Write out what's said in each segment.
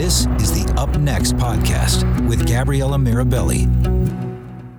This is the Up Next podcast with Gabriella Mirabelli.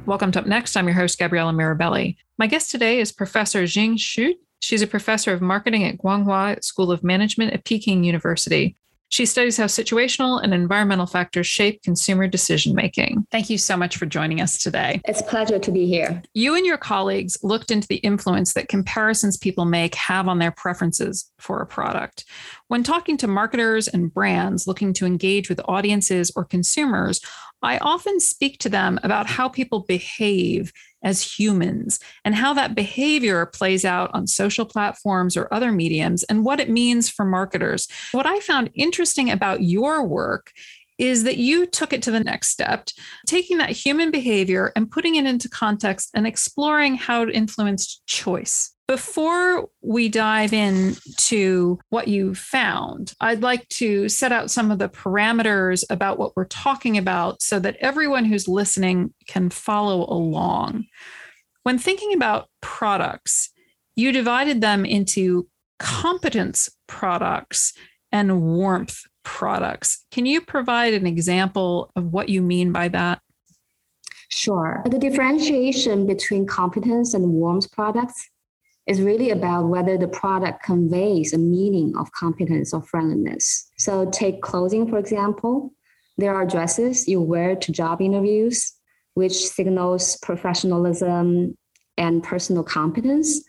Welcome to Up Next. I'm your host, Gabriella Mirabelli. My guest today is Professor Jing Xu. She's a professor of marketing at Guanghua School of Management at Peking University. She studies how situational and environmental factors shape consumer decision making. Thank you so much for joining us today. It's a pleasure to be here. You and your colleagues looked into the influence that comparisons people make have on their preferences for a product. When talking to marketers and brands looking to engage with audiences or consumers, I often speak to them about how people behave as humans and how that behavior plays out on social platforms or other mediums and what it means for marketers. What I found interesting about your work is that you took it to the next step, taking that human behavior and putting it into context and exploring how it influenced choice. Before we dive into what you found, I'd like to set out some of the parameters about what we're talking about so that everyone who's listening can follow along. When thinking about products, you divided them into competence products and warmth products. Can you provide an example of what you mean by that? Sure. The differentiation between competence and warmth products is really about whether the product conveys a meaning of competence or friendliness. So, take clothing, for example. There are dresses you wear to job interviews, which signals professionalism and personal competence,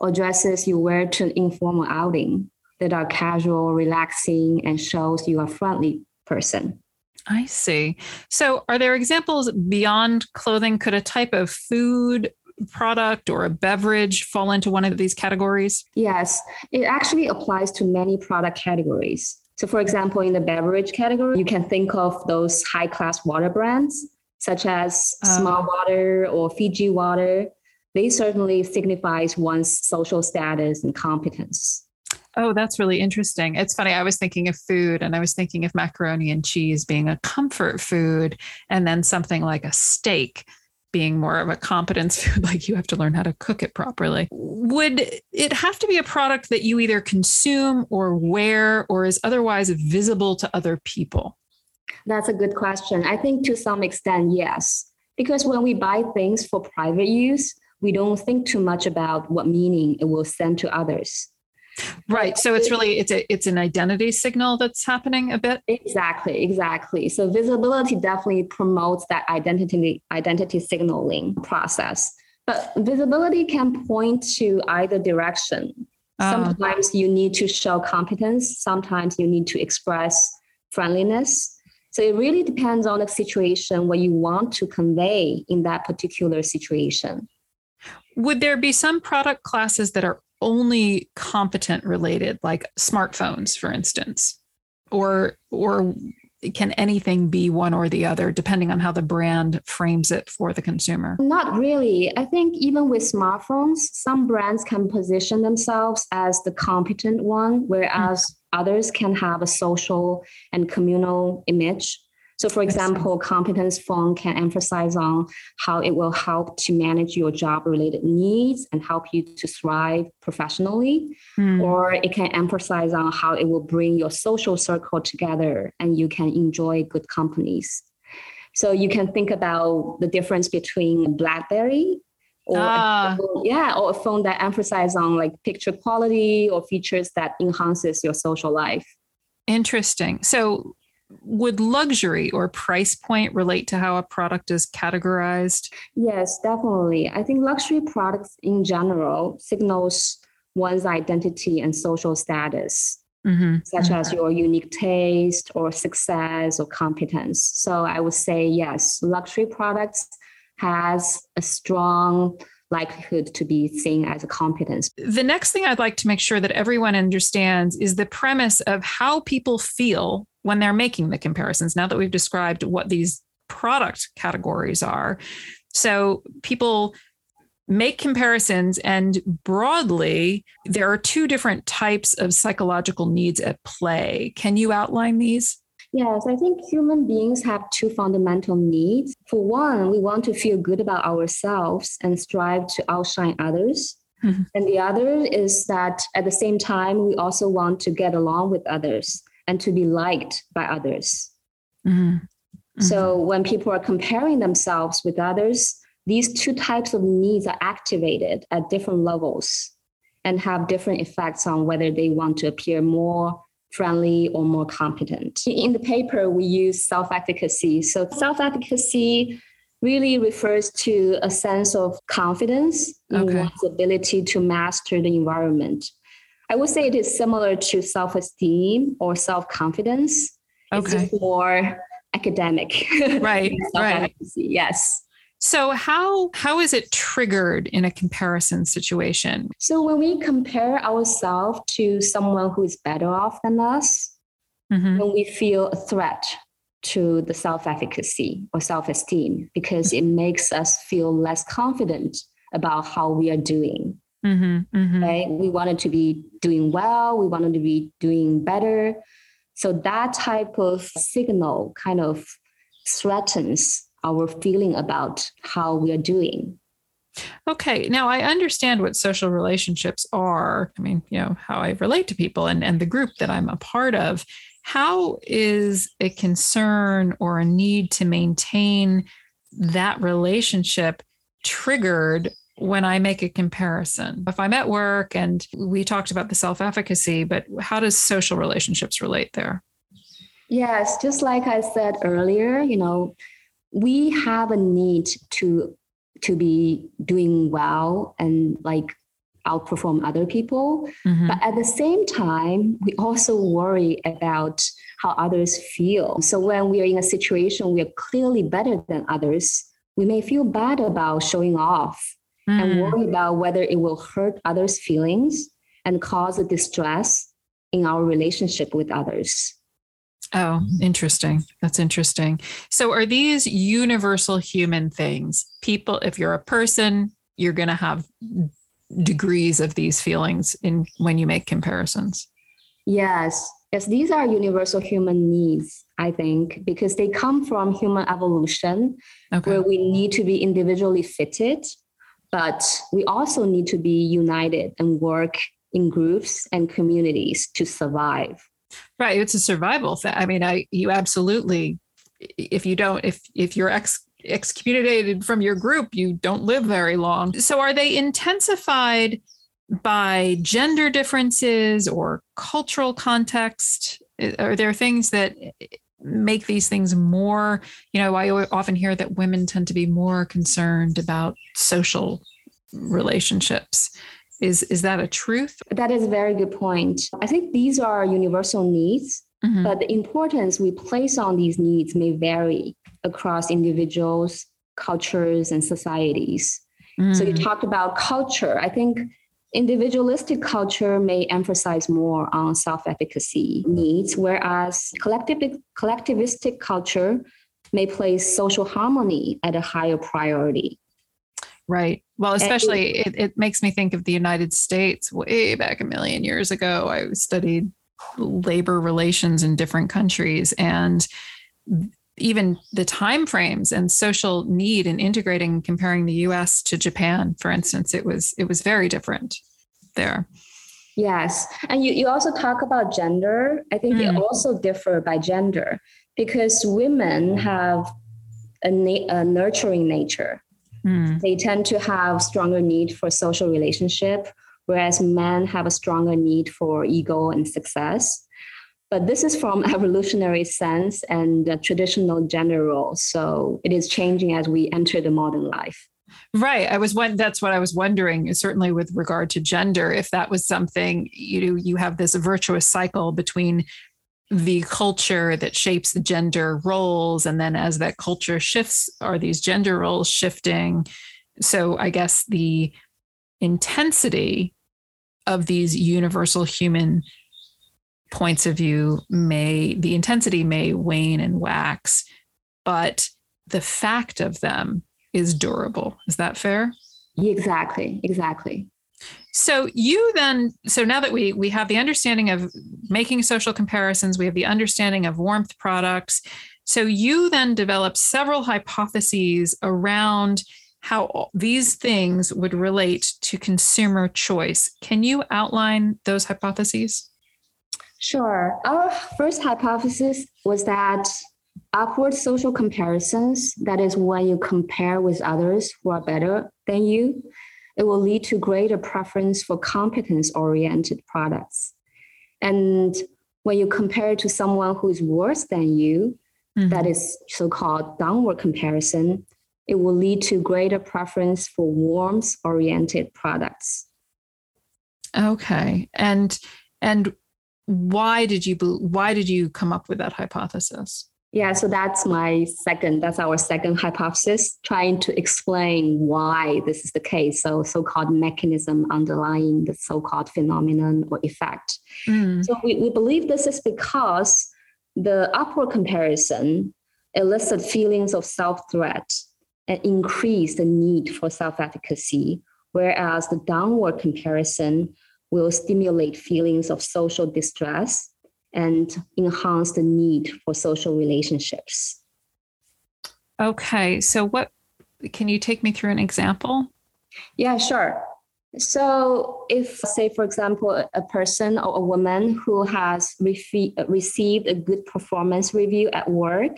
or dresses you wear to an informal outing that are casual, relaxing, and shows you are a friendly person. I see. So, are there examples beyond clothing? Could a type of food product or a beverage fall into one of these categories? Yes, it actually applies to many product categories. So, for example, in the beverage category, you can think of those high class water brands such as um, Smart Water or Fiji Water. They certainly signifies one's social status and competence. Oh, that's really interesting. It's funny. I was thinking of food and I was thinking of macaroni and cheese being a comfort food, and then something like a steak being more of a competence food, like you have to learn how to cook it properly. Would it have to be a product that you either consume or wear or is otherwise visible to other people? That's a good question. I think to some extent, yes. Because when we buy things for private use, we don't think too much about what meaning it will send to others. Right. So it's really it's a it's an identity signal that's happening a bit. Exactly, exactly. So visibility definitely promotes that identity identity signaling process. But visibility can point to either direction. Uh, sometimes you need to show competence, sometimes you need to express friendliness. So it really depends on the situation what you want to convey in that particular situation. Would there be some product classes that are only competent related like smartphones for instance or or can anything be one or the other depending on how the brand frames it for the consumer not really i think even with smartphones some brands can position themselves as the competent one whereas mm-hmm. others can have a social and communal image so, for example, competence phone can emphasize on how it will help to manage your job related needs and help you to thrive professionally. Mm. Or it can emphasize on how it will bring your social circle together and you can enjoy good companies. So, you can think about the difference between Blackberry or ah. yeah or a phone that emphasizes on like picture quality or features that enhances your social life interesting so would luxury or price point relate to how a product is categorized? Yes, definitely. I think luxury products in general signals one's identity and social status. Mm-hmm. Such mm-hmm. as your unique taste or success or competence. So I would say yes, luxury products has a strong likelihood to be seen as a competence. The next thing I'd like to make sure that everyone understands is the premise of how people feel when they're making the comparisons. Now that we've described what these product categories are. So people make comparisons, and broadly, there are two different types of psychological needs at play. Can you outline these? Yes, I think human beings have two fundamental needs. For one, we want to feel good about ourselves and strive to outshine others. Mm-hmm. And the other is that at the same time, we also want to get along with others and to be liked by others. Mm-hmm. Mm-hmm. So when people are comparing themselves with others, these two types of needs are activated at different levels and have different effects on whether they want to appear more friendly or more competent. In the paper, we use self efficacy. So, self efficacy really refers to a sense of confidence in okay. one's ability to master the environment. I would say it is similar to self esteem or self confidence. Okay. It's just more academic. Right. right. Yes. So how how is it triggered in a comparison situation? So when we compare ourselves to someone who is better off than us, mm-hmm. when we feel a threat to the self-efficacy or self-esteem because it makes us feel less confident about how we are doing. Mm-hmm, mm-hmm. Right? We wanted to be doing well, we wanted to be doing better. So that type of signal kind of threatens our feeling about how we are doing. Okay. Now I understand what social relationships are. I mean, you know, how I relate to people and, and the group that I'm a part of. How is a concern or a need to maintain that relationship triggered when I make a comparison? If I'm at work and we talked about the self efficacy, but how does social relationships relate there? Yes, just like I said earlier, you know, we have a need to to be doing well and like outperform other people mm-hmm. but at the same time we also worry about how others feel so when we are in a situation we are clearly better than others we may feel bad about showing off mm. and worry about whether it will hurt others feelings and cause a distress in our relationship with others Oh, interesting. That's interesting. So, are these universal human things? People, if you're a person, you're going to have degrees of these feelings in when you make comparisons. Yes. Yes, these are universal human needs, I think, because they come from human evolution okay. where we need to be individually fitted, but we also need to be united and work in groups and communities to survive. Right. It's a survival thing. I mean, I you absolutely if you don't if if you're ex excommunicated from your group, you don't live very long. So are they intensified by gender differences or cultural context? Are there things that make these things more, you know, I often hear that women tend to be more concerned about social relationships. Is is that a truth? That is a very good point. I think these are universal needs, mm-hmm. but the importance we place on these needs may vary across individuals, cultures, and societies. Mm-hmm. So you mm. talked about culture. I think individualistic culture may emphasize more on self-efficacy needs, whereas collective, collectivistic culture may place social harmony at a higher priority. Right. Well, especially it, it makes me think of the United States way back a million years ago. I studied labor relations in different countries and even the time frames and social need in integrating comparing the US to Japan, for instance, it was it was very different there. Yes. And you, you also talk about gender. I think mm. they also differ by gender because women have a, na- a nurturing nature Mm. They tend to have stronger need for social relationship, whereas men have a stronger need for ego and success. But this is from evolutionary sense and traditional gender roles. So it is changing as we enter the modern life. Right. I was one. That's what I was wondering. Certainly, with regard to gender, if that was something you know, you have this virtuous cycle between the culture that shapes the gender roles and then as that culture shifts are these gender roles shifting so i guess the intensity of these universal human points of view may the intensity may wane and wax but the fact of them is durable. Is that fair? Exactly, exactly. So you then, so now that we we have the understanding of making social comparisons, we have the understanding of warmth products. So you then develop several hypotheses around how these things would relate to consumer choice. Can you outline those hypotheses? Sure. Our first hypothesis was that upward social comparisons, that is, when you compare with others who are better than you, it will lead to greater preference for competence oriented products. And when you compare to someone who is worse than you, mm-hmm. that is so called downward comparison, it will lead to greater preference for warmth oriented products. Okay. And and why did you why did you come up with that hypothesis? Yeah, so that's my second, that's our second hypothesis, trying to explain why this is the case. So, so called mechanism underlying the so called phenomenon or effect. Mm. So, we, we believe this is because the upward comparison elicit feelings of self threat and increase the need for self efficacy, whereas the downward comparison will stimulate feelings of social distress and enhance the need for social relationships. Okay, so what can you take me through an example? Yeah, sure. So, if, say, for example, a person or a woman who has refi- received a good performance review at work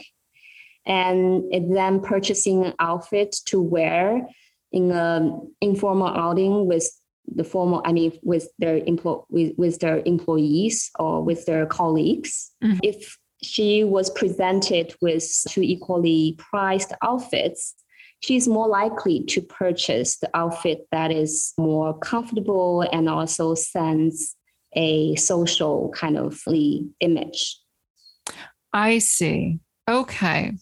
and then purchasing an outfit to wear in an informal outing with the formal i mean with their employ with, with their employees or with their colleagues. Mm-hmm. if she was presented with two equally priced outfits she's more likely to purchase the outfit that is more comfortable and also sends a social kind of image. I see. Okay.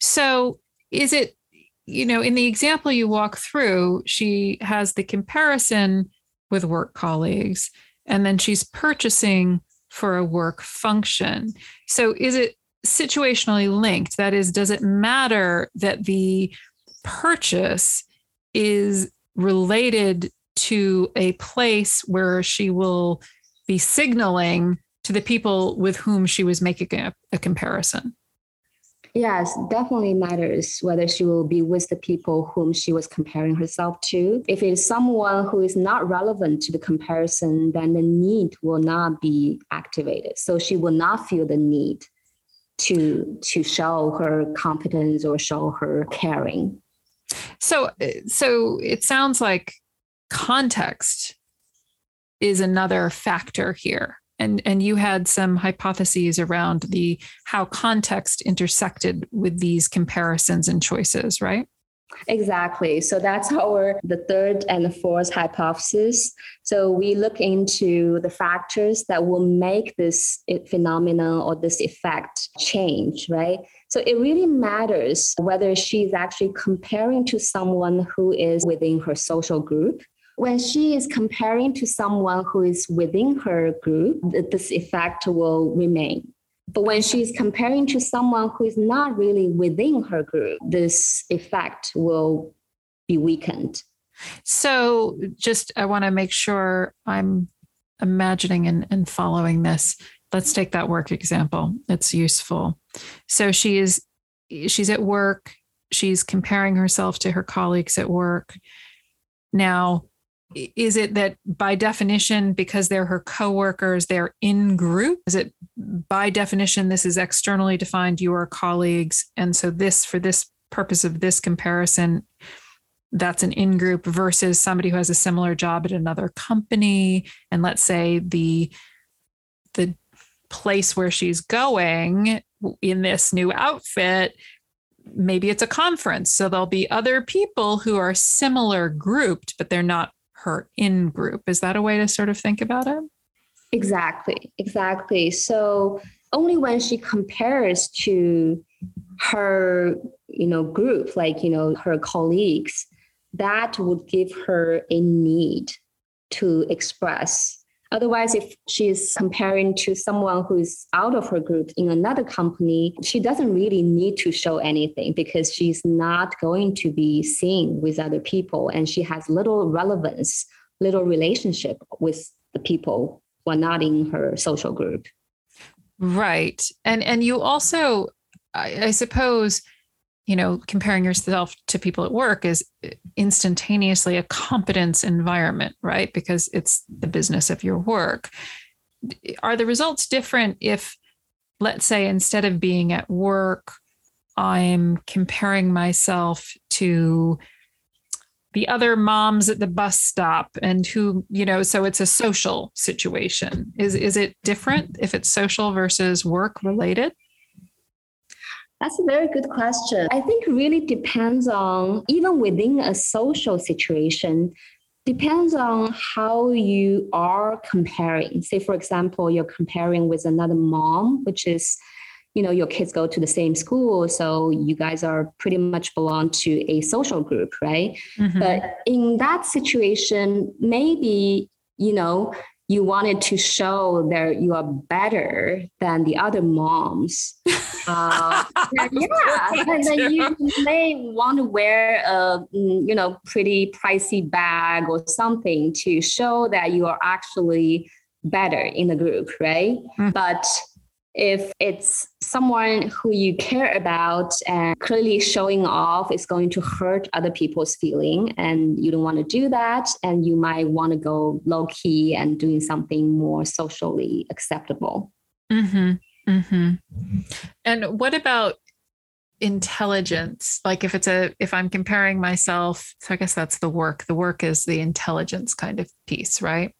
So is it you know, in the example you walk through, she has the comparison with work colleagues, and then she's purchasing for a work function. So is it situationally linked? That is, does it matter that the purchase is related to a place where she will be signaling to the people with whom she was making a, a comparison? Yes, definitely matters whether she will be with the people whom she was comparing herself to. If it's someone who is not relevant to the comparison, then the need will not be activated. So she will not feel the need to to show her competence or show her caring. So so it sounds like context is another factor here and and you had some hypotheses around the how context intersected with these comparisons and choices right Exactly. So that's our the third and the fourth hypothesis. So we look into the factors that will make this phenomenon or this effect change, right? So it really matters whether she's actually comparing to someone who is within her social group when she is comparing to someone who is within her group, this effect will remain. But when she's comparing to someone who is not really within her group, this effect will be weakened. So, just I want to make sure I'm imagining and, and following this. Let's take that work example. It's useful. So she is she's at work, she's comparing herself to her colleagues at work. Now, is it that by definition because they're her coworkers they're in group? Is it by definition this is externally defined you are colleagues and so this for this purpose of this comparison that's an in group versus somebody who has a similar job at another company? And let's say the the place where she's going in this new outfit maybe it's a conference. So there'll be other people who are similar grouped but they're not her in group. Is that a way to sort of think about it? Exactly, exactly. So only when she compares to her, you know, group, like, you know, her colleagues, that would give her a need to express Otherwise, if she's comparing to someone who's out of her group in another company, she doesn't really need to show anything because she's not going to be seen with other people and she has little relevance, little relationship with the people who are not in her social group. Right. And and you also I, I suppose you know, comparing yourself to people at work is uh, instantaneously a competence environment, right? Because it's the business of your work. Are the results different if, let's say, instead of being at work, I'm comparing myself to the other moms at the bus stop and who, you know, so it's a social situation. Is is it different if it's social versus work related? That's a very good question. I think really depends on even within a social situation, depends on how you are comparing. Say, for example, you're comparing with another mom, which is, you know, your kids go to the same school. So you guys are pretty much belong to a social group, right? Mm-hmm. But in that situation, maybe, you know, you wanted to show that you are better than the other moms. Uh, yeah, and then you may want to wear a mm, you know pretty pricey bag or something to show that you are actually better in the group, right? Mm. But if it's someone who you care about and clearly showing off is going to hurt other people's feeling and you don't want to do that and you might want to go low key and doing something more socially acceptable mm-hmm. Mm-hmm. and what about intelligence like if it's a if i'm comparing myself so i guess that's the work the work is the intelligence kind of piece right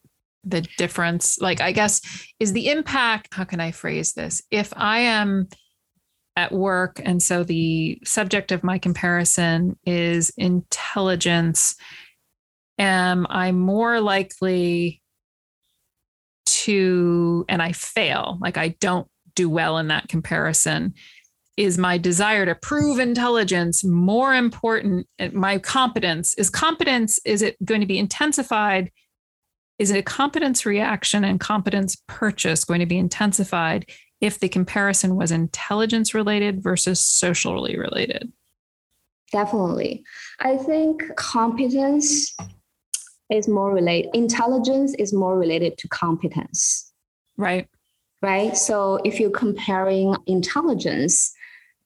the difference? Like i guess is the impact how can i phrase this? If i am at work and so the subject of my comparison is intelligence am i more likely to and i fail like i don't do well in that comparison is my desire to prove intelligence more important? My competence is competence is it going to be intensified is a competence reaction and competence purchase going to be intensified if the comparison was intelligence related versus socially related? Definitely. I think competence is more related, intelligence is more related to competence. Right. Right. So if you're comparing intelligence,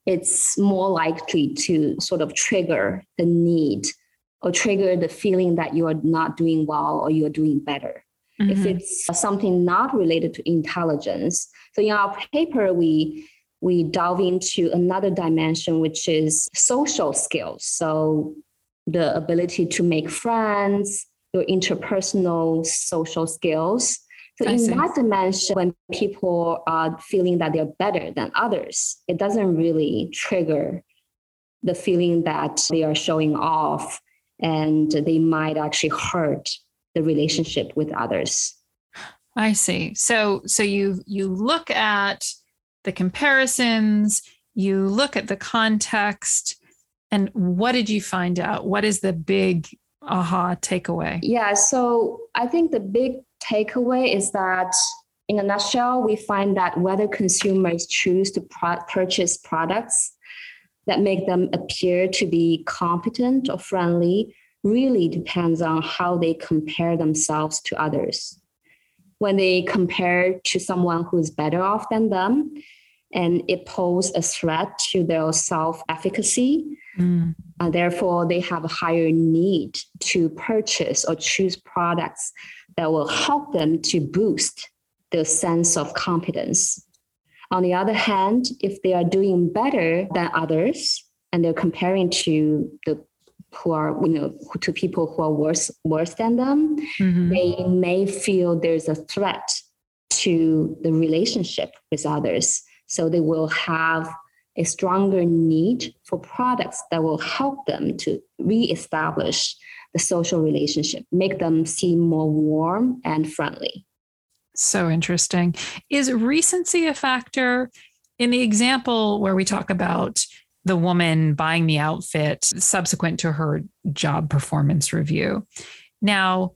it's more likely to sort of trigger the need or trigger the feeling that you are not doing well or you are doing better. Mm-hmm. If it's something not related to intelligence, so in our paper we we delve into another dimension, which is social skills. So the ability to make friends, your interpersonal social skills. So I in see. that dimension, when people are feeling that they're better than others, it doesn't really trigger the feeling that they are showing off and they might actually hurt the relationship with others. I see. So so you you look at the comparisons you look at the context and what did you find out? What is the big aha takeaway? Yeah so i think the big takeaway is that in a nutshell we find that whether consumers choose to pro- purchase products that make them appear to be competent or friendly really depends on how they compare themselves to others. When they compare to someone who is better off than them, and it poses a threat to their self efficacy, mm. uh, therefore, they have a higher need to purchase or choose products that will help them to boost their sense of competence. On the other hand, if they are doing better than others and they're comparing to the who are you know to people who are worse worse than them, mm-hmm. they may feel there's a threat to the relationship with others. So they will have a stronger need for products that will help them to reestablish the social relationship, make them seem more warm and friendly. So interesting. Is recency a factor? In the example where we talk about the woman buying the outfit subsequent to her job performance review. Now,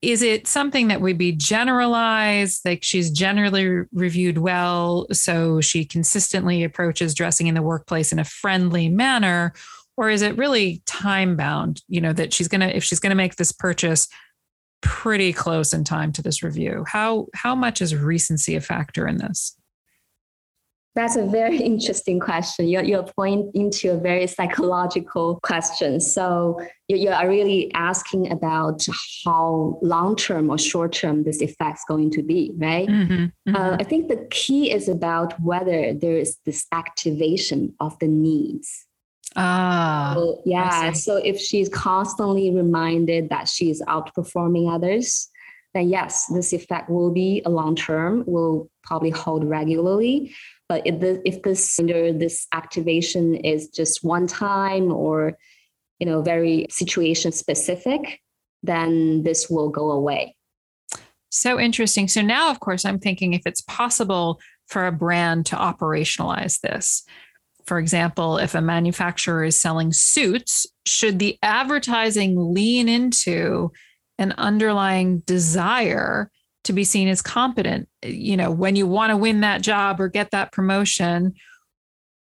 is it something that would be generalized like she's generally reviewed well so she consistently approaches dressing in the workplace in a friendly manner or is it really time bound you know that she's going to if she's going to make this purchase pretty close in time to this review how how much is recency a factor in this that's a very interesting question. You're, you're pointing into a very psychological question. So you are really asking about how long term or short term this effect's going to be, right? Mm-hmm, mm-hmm. Uh, I think the key is about whether there is this activation of the needs. Ah, so, yeah. So if she's constantly reminded that she's outperforming others, then yes, this effect will be a long term, will probably hold regularly. But if, the, if this under this activation is just one time or you know very situation specific, then this will go away. So interesting. So now, of course, I'm thinking if it's possible for a brand to operationalize this. For example, if a manufacturer is selling suits, should the advertising lean into an underlying desire to be seen as competent. You know, when you want to win that job or get that promotion,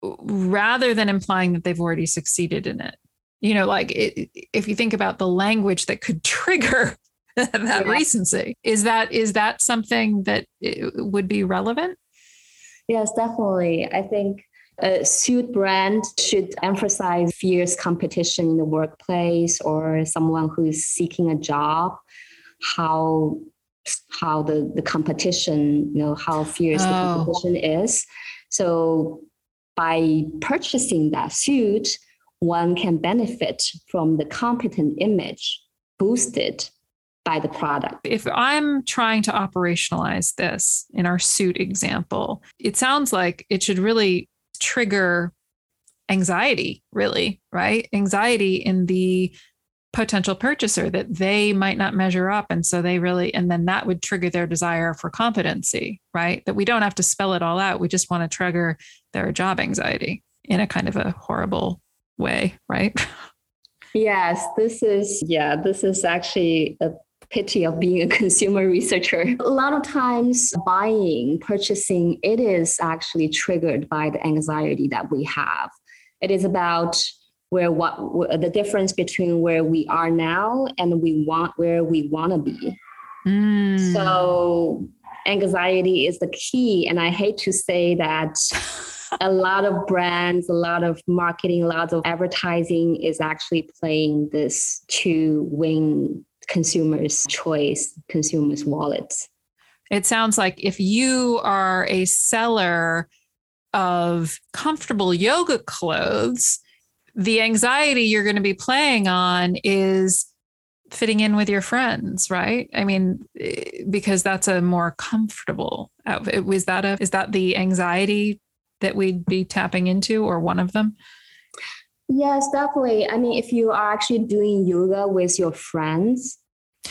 rather than implying that they've already succeeded in it. You know, like it, if you think about the language that could trigger that yeah. recency, is that is that something that eh, would be relevant? Yes, definitely. I think a suit brand should emphasize fierce competition in the workplace or someone who is seeking a job how how the, the competition, you know, how fierce oh. the competition is. So by purchasing that suit, one can benefit from the competent image boosted by the product. If I'm trying to operationalize this in our suit example, it sounds like it should really trigger anxiety, really, right? Anxiety in the potential purchaser that they might not measure up. And so they really, and then that would trigger their desire for competency, right? That we don't have to spell it all out. We just want to trigger their job anxiety in a kind of a horrible way, right? Yes, this is, yeah, this is actually a pity of being a consumer researcher. A lot of times, buying, purchasing, it is actually triggered by the anxiety that we have. It is about where what the difference between where we are now and we want where we want to be. Mm. So anxiety is the key, and I hate to say that. a lot of brands, a lot of marketing, a lot of advertising is actually playing this to win consumers' choice, consumers' wallets. It sounds like if you are a seller of comfortable yoga clothes, the anxiety you're going to be playing on is fitting in with your friends, right? I mean, eh, because that's a more comfortable outfit. Was that a is that the anxiety that we'd be tapping into, or one of them? Yes, definitely. I mean, if you are actually doing yoga with your friends,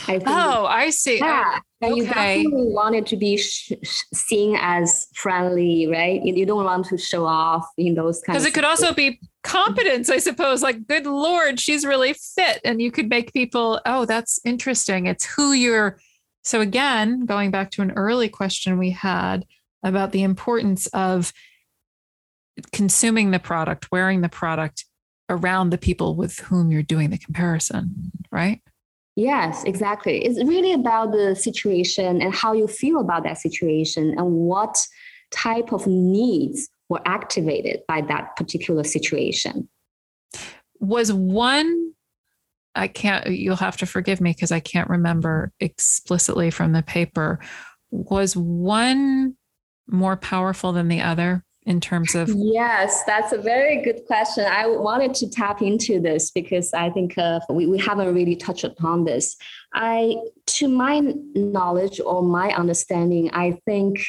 I think, oh, I see. Yeah, oh, and okay. you definitely want it to be sh- seen as friendly, right? You don't want to show off in those kinds. Because it could also be competence, I suppose. Like, good lord, she's really fit, and you could make people, oh, that's interesting. It's who you're. So again, going back to an early question we had about the importance of consuming the product, wearing the product around the people with whom you're doing the comparison, right? Yes, exactly. It's really about the situation and how you feel about that situation and what type of needs were activated by that particular situation. Was one, I can't, you'll have to forgive me because I can't remember explicitly from the paper, was one more powerful than the other? In terms of yes that's a very good question i wanted to tap into this because i think uh, we, we haven't really touched upon this i to my knowledge or my understanding i think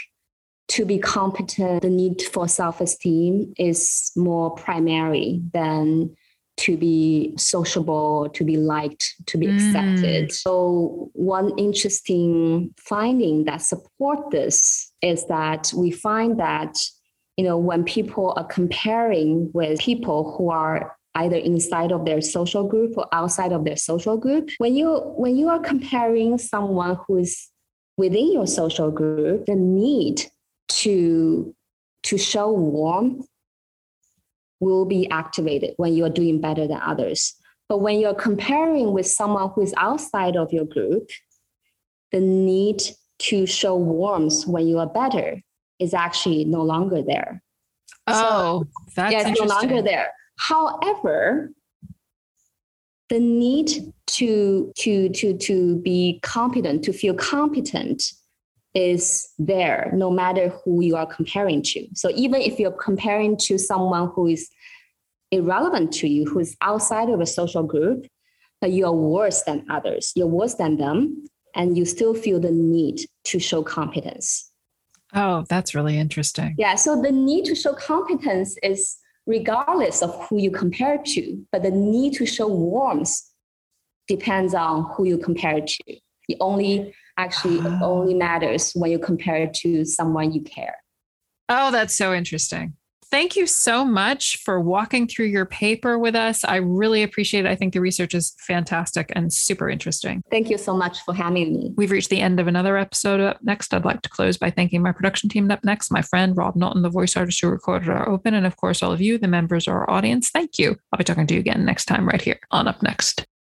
to be competent the need for self-esteem is more primary than to be sociable, to be liked, to be accepted. Mm. So one interesting finding that support this is that we find that you know, when people are comparing with people who are either inside of their social group or outside of their social group. When you when you are comparing someone who is within your social group, the need to to show warmth will be activated when you're doing better than others. But when you're comparing with someone who is outside of your group, the need to show warmth when you are better is actually no longer there. Oh, so, that's yeah, it's no longer there. However, the need to to to to be competent, to feel competent is there no matter who you are comparing to. So even if you're comparing to someone who is irrelevant to you, who is outside of a social group, but you're worse than others, you're worse than them, and you still feel the need to show competence. Oh, that's really interesting. Yeah. So the need to show competence is regardless of who you compare to, but the need to show warmth depends on who you compare to. It only actually oh. only ah. matters when you compare it to someone you care. Oh, that's so interesting thank you so much for walking through your paper with us. I really appreciate it. I think the research is fantastic and super interesting. Thank you so much for having me. We've reached the end of another episode. Up next, I'd like to close by thanking my production team. Up next, my friend Rob Knowlton, the voice artist who recorded our open, and of course, all of you, the members of our audience. Thank you. I'll be talking to you again next time right here on Up Next.